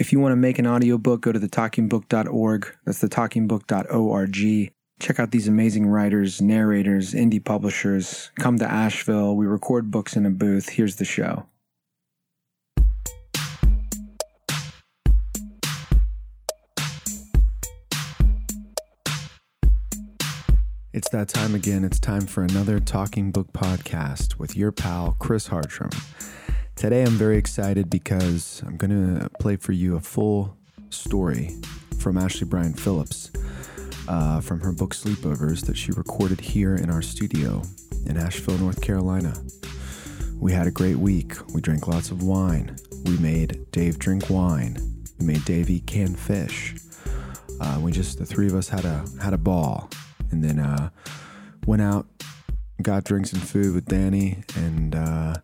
If you want to make an audiobook, go to thetalkingbook.org. That's thetalkingbook.org. Check out these amazing writers, narrators, indie publishers. Come to Asheville. We record books in a booth. Here's the show. It's that time again. It's time for another Talking Book podcast with your pal, Chris Hartram. Today I'm very excited because I'm going to play for you a full story from Ashleigh Bryant Phillips uh, from her book Sleepovers that she recorded here in our studio in Asheville, North Carolina. We had a great week. We drank lots of wine. We made Dave drink wine. We made Dave eat canned fish. Uh, we just the three of us had a had a ball and then uh, went out, got drinks and food with Danny, and uh,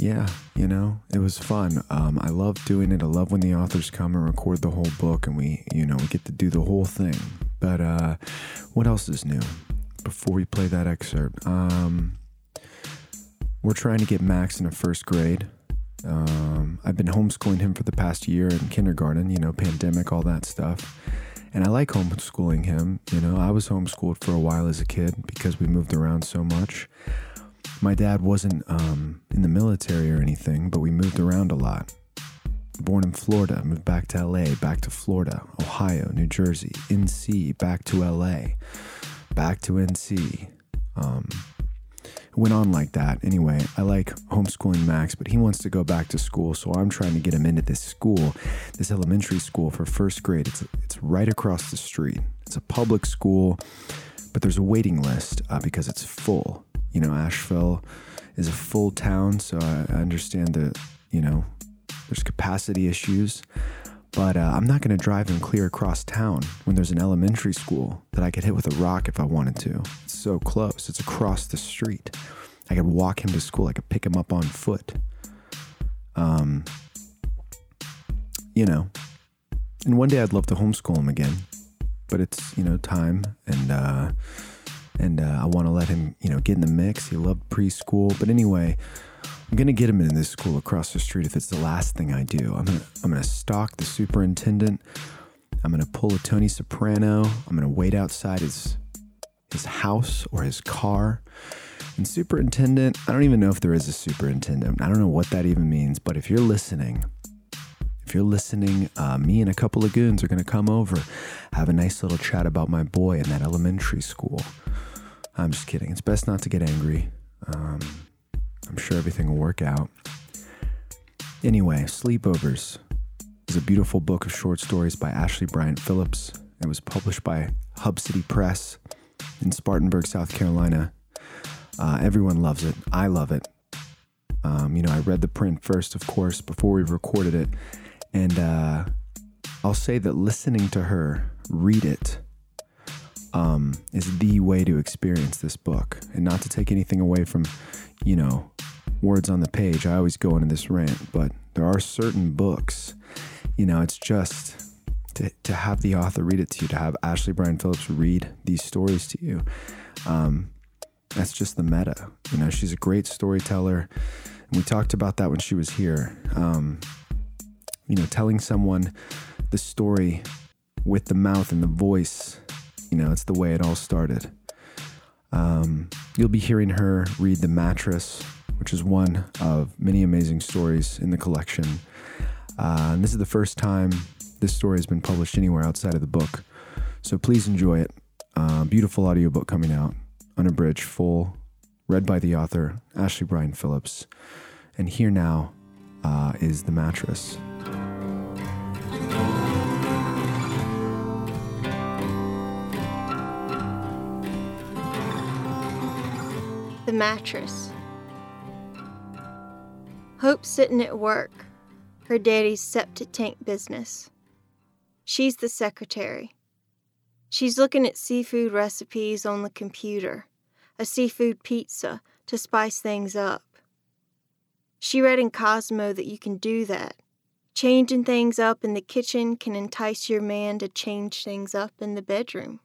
yeah, you know, it was fun. Um, I love doing it. I love when the authors come and record the whole book, and we, you know, we get to do the whole thing. But uh, what else is new? Before we play that excerpt, um, we're trying to get Max in a first grade. Um, I've been homeschooling him for the past year in kindergarten, you know, pandemic, all that stuff. And I like homeschooling him. You know, I was homeschooled for a while as a kid because we moved around so much. My dad wasn't um, in the military or anything, but we moved around a lot. Born in Florida, moved back to LA, back to Florida, Ohio, New Jersey, NC, back to LA, back to NC. Um, went on like that. Anyway, I like homeschooling Max, but he wants to go back to school, so I'm trying to get him into this school, this elementary school for first grade. It's it's right across the street. It's a public school, but there's a waiting list uh, because it's full. You know, Asheville is a full town, so I, understand that you know there's capacity issues. But uh, I'm not going to drive him clear across town when there's an elementary school that I could hit with a rock if I wanted to. It's so close. It's across the street. I could walk him to school. I could pick him up on foot. Um, you know, and one day I'd love to homeschool him again, but it's you know time and uh, and uh, I want to let him you know get in the mix. He loved preschool, but anyway, I'm gonna get him in this school across the street if it's the last thing I do. I'm gonna I'm gonna stalk the superintendent. I'm gonna pull a Tony Soprano. I'm gonna wait outside his his house or his car. And superintendent, I don't even know if there is a superintendent. I don't know what that even means. But if you're listening, if you're listening, uh, me and a couple of goons are gonna come over, have a nice little chat about my boy in that elementary school. I'm just kidding. It's best not to get angry. Um, I'm sure everything will work out. Anyway, Sleepovers is a beautiful book of short stories by Ashleigh Bryant Phillips. It was published by Hub City Press in Spartanburg, South Carolina. Uh, everyone loves it. I love it. Um, you know, I read the print first, of course, before we recorded it. And uh, I'll say that listening to her read it is the way to experience this book. And not to take anything away from, you know, words on the page. I always go into this rant, but there are certain books, you know, it's just to, to have the author read it to you, to have Ashleigh Bryant Phillips read these stories to you. Um, that's just the meta. You know, she's a great storyteller. And we talked about that when she was here. Um, you know, telling someone the story with the mouth and the voice, you know, it's the way it all started. Um, you'll be hearing her read The Mattress, which is one of many amazing stories in the collection. Uh, and this is the first time this story has been published anywhere outside of the book. So please enjoy it. Uh, beautiful audiobook coming out, unabridged, full, read by the author, Ashleigh Bryant Phillips. And here now uh, is The Mattress. Mattress. Hope's sitting at work, her daddy's septic tank business. She's the secretary. She's looking at seafood recipes on the computer, a seafood pizza to spice things up. She read in Cosmo that you can do that. Changing things up in the kitchen can entice your man to change things up in the bedroom.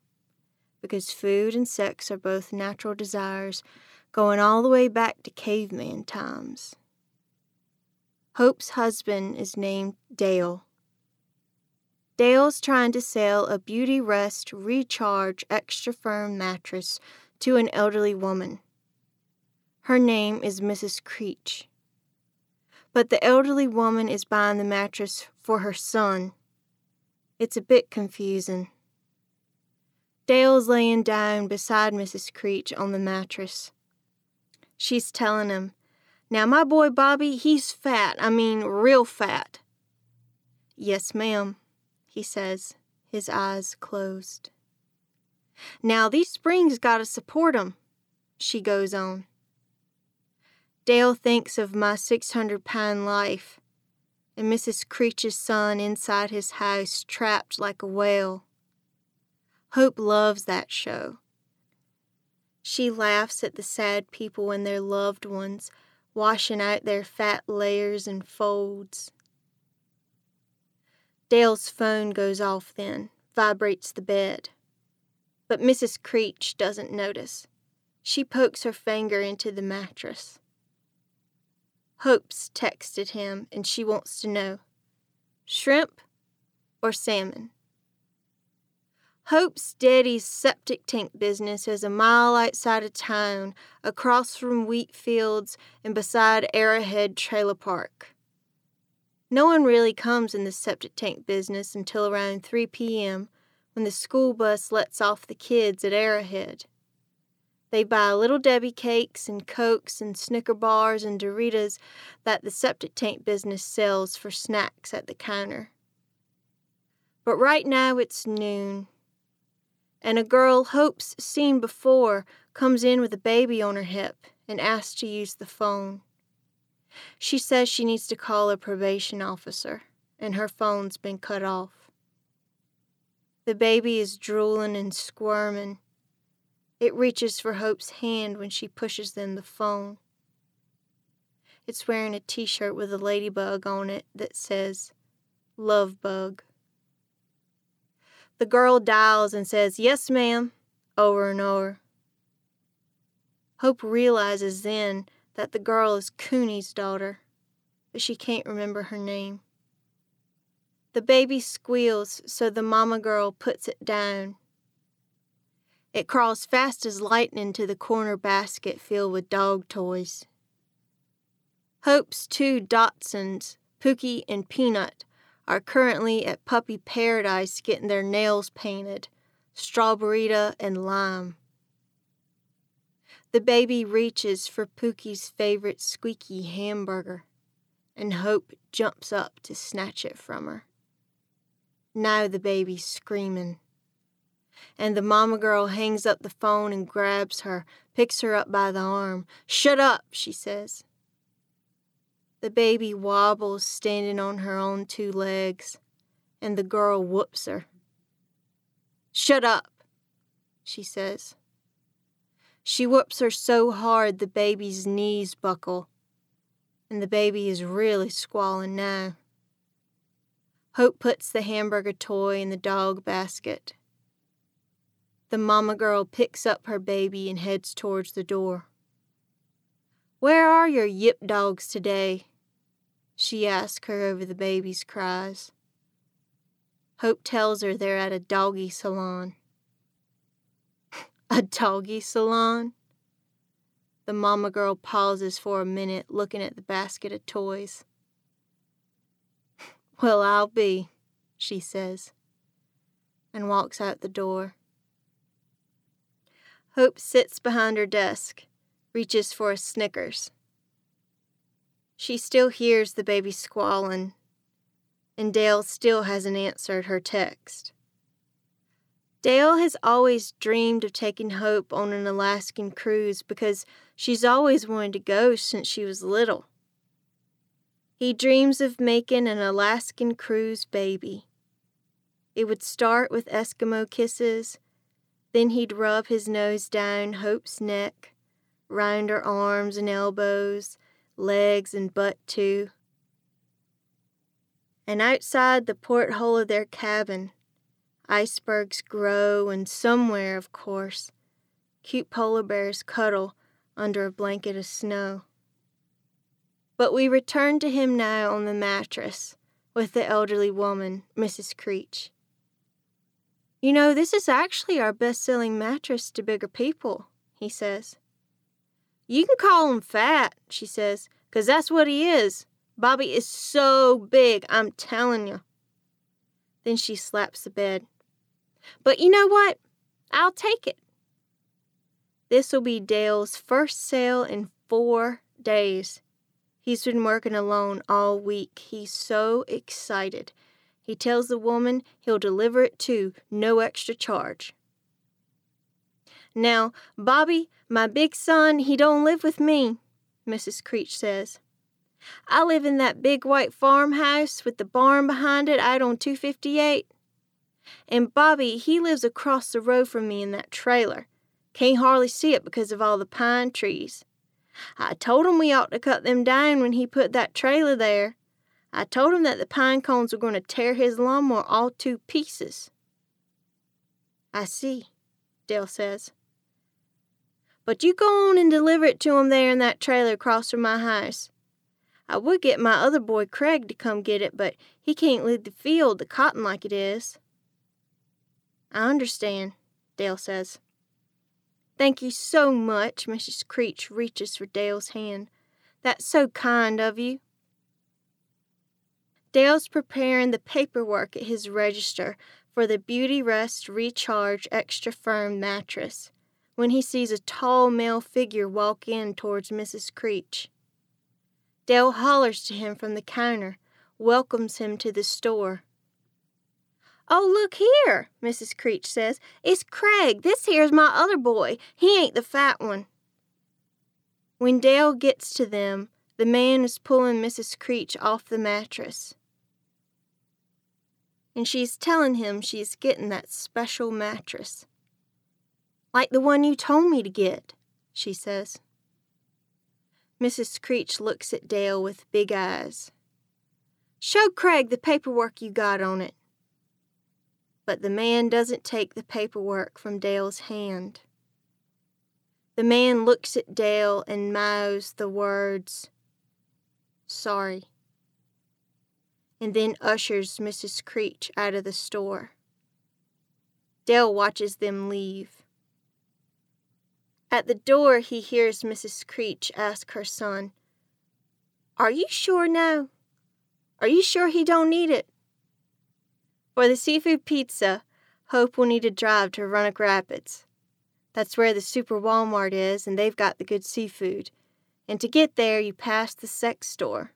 Because food and sex are both natural desires going all the way back to caveman times. Hope's husband is named Dale, Dale's trying to sell a Beautyrest Recharge Extra Firm mattress to an elderly woman. Her name is Mrs. Creech. But the elderly woman is buying the mattress for her son. It's a bit confusing. Dale's laying down beside Mrs. Creech on the mattress. She's telling him, Now, my boy Bobby, he's fat. I mean, real fat. Yes, ma'am he says, his eyes closed. Now these springs gotta support him, she goes on. Dale thinks of my 600 pound life and Mrs. Creech's son inside his house trapped like a whale. Hope loves that show. She laughs at the sad people and their loved ones washing out their fat layers and folds. Dale's phone goes off then, vibrates the bed. But Mrs. Creech doesn't notice. She pokes her finger into the mattress. Hope's texted him and she wants to know shrimp or salmon? Hope's daddy's septic tank business is a mile outside of town, across from wheat fields and beside Arrowhead Trailer Park. No one really comes in the septic tank business until around 3 p.m. when the school bus lets off the kids at Arrowhead. They buy little Debbie cakes and Cokes and Snicker bars and Doritos that the septic tank business sells for snacks at the counter. But right now it's noon, and a girl Hope's seen before comes in with a baby on her hip and asks to use the phone. She says she needs to call a probation officer, and her phone's been cut off. The baby is drooling and squirming. It reaches for Hope's hand when she pushes them the phone. It's wearing a t shirt with a ladybug on it that says, Love Bug. The girl dials and says, Yes, ma'am, over and over. Hope realizes then that the girl is Cooney's daughter, but she can't remember her name. The baby squeals, so the mama girl puts it down. It crawls fast as lightning to the corner basket filled with dog toys. Hope's two Dachshunds, Pookie and Peanut, are currently at Puppy Paradise getting their nails painted, strawberryta and lime. The baby reaches for Pookie's favorite squeaky hamburger, and Hope jumps up to snatch it from her. Now the baby's screaming. And the mama girl hangs up the phone and grabs her, picks her up by the arm. Shut up, she says. The baby wobbles, standing on her own two legs, and the girl whoops her. Shut up, she says. She whoops her so hard the baby's knees buckle, and the baby is really squalling now. Hope puts the hamburger toy in the dog basket. The mama girl picks up her baby and heads towards the door. Where are your yip dogs today? She asks her over the baby's cries. Hope tells her they're at a doggy salon. A doggy salon? The mama girl pauses for a minute, looking at the basket of toys. Well, I'll be, she says, and walks out the door. Hope sits behind her desk, reaches for a Snickers. She still hears the baby squalling, and Dale still hasn't answered her text. Dale has always dreamed of taking Hope on an Alaskan cruise because she's always wanted to go since she was little. He dreams of making an Alaskan cruise baby. It would start with Eskimo kisses, then he'd rub his nose down Hope's neck, round her arms and elbows, legs and butt too. And outside the porthole of their cabin, Icebergs grow, and somewhere, of course, cute polar bears cuddle under a blanket of snow. But we return to him now on the mattress, with the elderly woman, Mrs. Creech. You know, this is actually our best selling mattress to bigger people, he says. You can call him fat, she says, because that's what he is. Bobby is so big, I'm telling you. Then she slaps the bed. But you know what? I'll take it. This'll be Dale's first sale in four days. He's been working alone all week. He's so excited. He tells the woman he'll deliver it too, no extra charge. Now, Bobby, my big son, he don't live with me, Mrs. Creech says. I live in that big white farmhouse with the barn behind it out on 258. And Bobby, he lives across the road from me in that trailer. Can't hardly see it because of all the pine trees. I told him we ought to cut them down when he put that trailer there. I told him that the pine cones were going to tear his lawnmower all to pieces. I see, Dale says. But you go on and deliver it to him there in that trailer across from my house. I would get my other boy Craig to come get it, but he can't leave the field, the cotton like it is. I understand, Dale says. Thank you so much. Mrs. Creech reaches for Dale's hand. That's so kind of you. Dale's preparing the paperwork at his register for the Beautyrest Recharge Extra Firm mattress when he sees a tall male figure walk in towards Mrs. Creech. Dale hollers to him from the counter, welcomes him to the store. Oh, look here, Mrs. Creech says. It's Craig. This here's my other boy. He ain't the fat one. When Dale gets to them, the man is pulling Mrs. Creech off the mattress. And she's telling him she's getting that special mattress. Like the one you told me to get, she says. Mrs. Creech looks at Dale with big eyes. Show Craig the paperwork you got on it but the man doesn't take the paperwork from Dale's hand. The man looks at Dale and mouths the words, Sorry, and then ushers Mrs. Creech out of the store. Dale watches them leave. At the door, he hears Mrs. Creech ask her son, Are you sure now? Are you sure he don't need it? For the seafood pizza, Hope will need to drive to Roanoke Rapids. That's where the Super Walmart is, and they've got the good seafood. And to get there, you pass the sex store.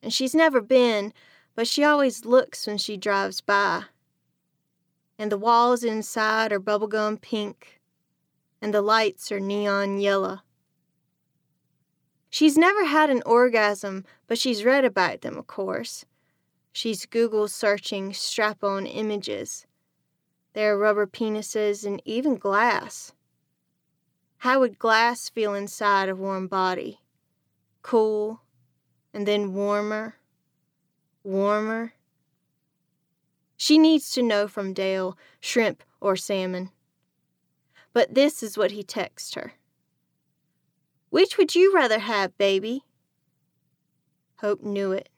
And she's never been, but she always looks when she drives by. And the walls inside are bubblegum pink, and the lights are neon yellow. She's never had an orgasm, but she's read about them, of course. She's Google searching strap on images. There are rubber penises and even glass. How would glass feel inside a warm body? Cool, and then warmer, warmer. She needs to know from Dale shrimp or salmon. But this is what he texts her Which would you rather have, baby? Hope knew it.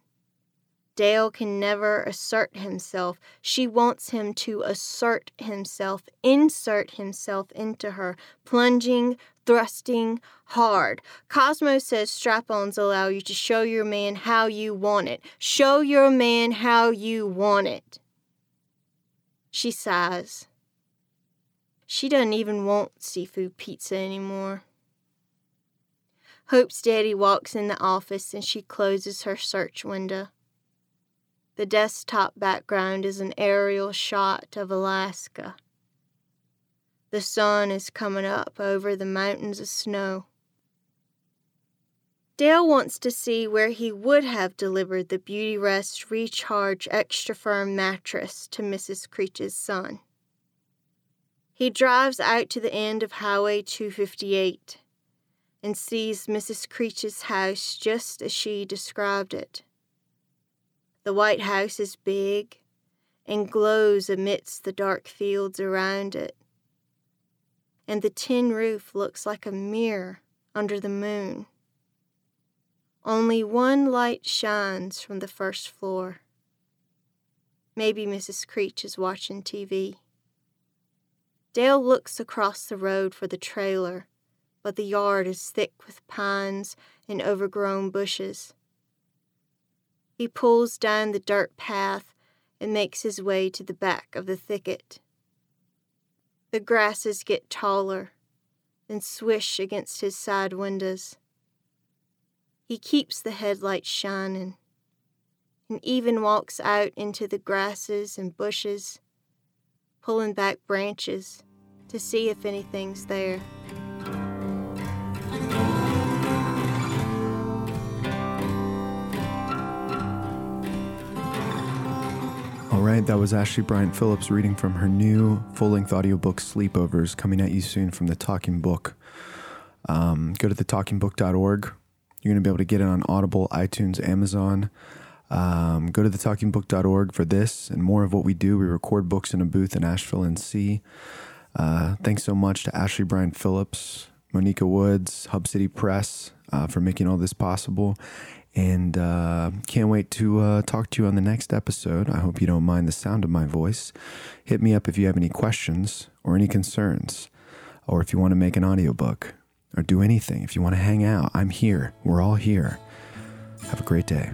Dale can never assert himself. She wants him to assert himself, insert himself into her, plunging, thrusting hard. Cosmo says strap ons allow you to show your man how you want it. Show your man how you want it. She sighs. She doesn't even want seafood pizza anymore. Hope's daddy walks in the office and she closes her search window. The desktop background is an aerial shot of Alaska. The sun is coming up over the mountains of snow. Dale wants to see where he would have delivered the Beautyrest Recharge Extra Firm mattress to Mrs. Creech's son. He drives out to the end of Highway 258 and sees Mrs. Creech's house just as she described it. The White House is big and glows amidst the dark fields around it. And the tin roof looks like a mirror under the moon. Only one light shines from the first floor. Maybe Mrs. Creech is watching TV. Dale looks across the road for the trailer, but the yard is thick with pines and overgrown bushes. He pulls down the dirt path and makes his way to the back of the thicket. The grasses get taller and swish against his side windows. He keeps the headlights shining and even walks out into the grasses and bushes pulling back branches to see if anything's there. All right, that was Ashleigh Bryant Phillips reading from her new full length audiobook Sleepovers, coming at you soon from the Talking Book. Um, go to thetalkingbook.org. You're going to be able to get it on Audible, iTunes, Amazon. Um, go to thetalkingbook.org for this and more of what we do. We record books in a booth in Asheville, NC. Uh, thanks so much to Ashleigh Bryant Phillips, Monica Woods, Hub City Press uh, for making all this possible. And uh, can't wait to uh, talk to you on the next episode. I hope you don't mind the sound of my voice. Hit me up if you have any questions or any concerns, or if you want to make an audiobook or do anything. If you want to hang out, I'm here. We're all here. Have a great day.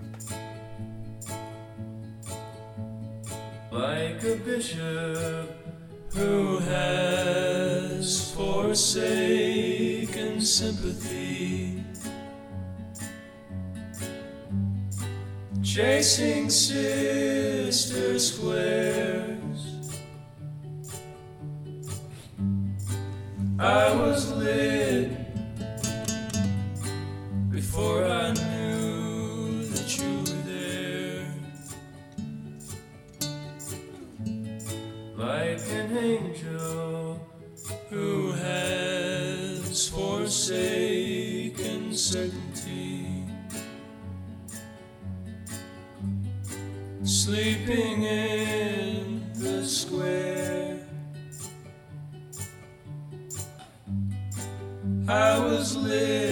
Like a bishop who has forsaken sympathy, chasing sister squares. I was lit before I sleeping in the square. I was lit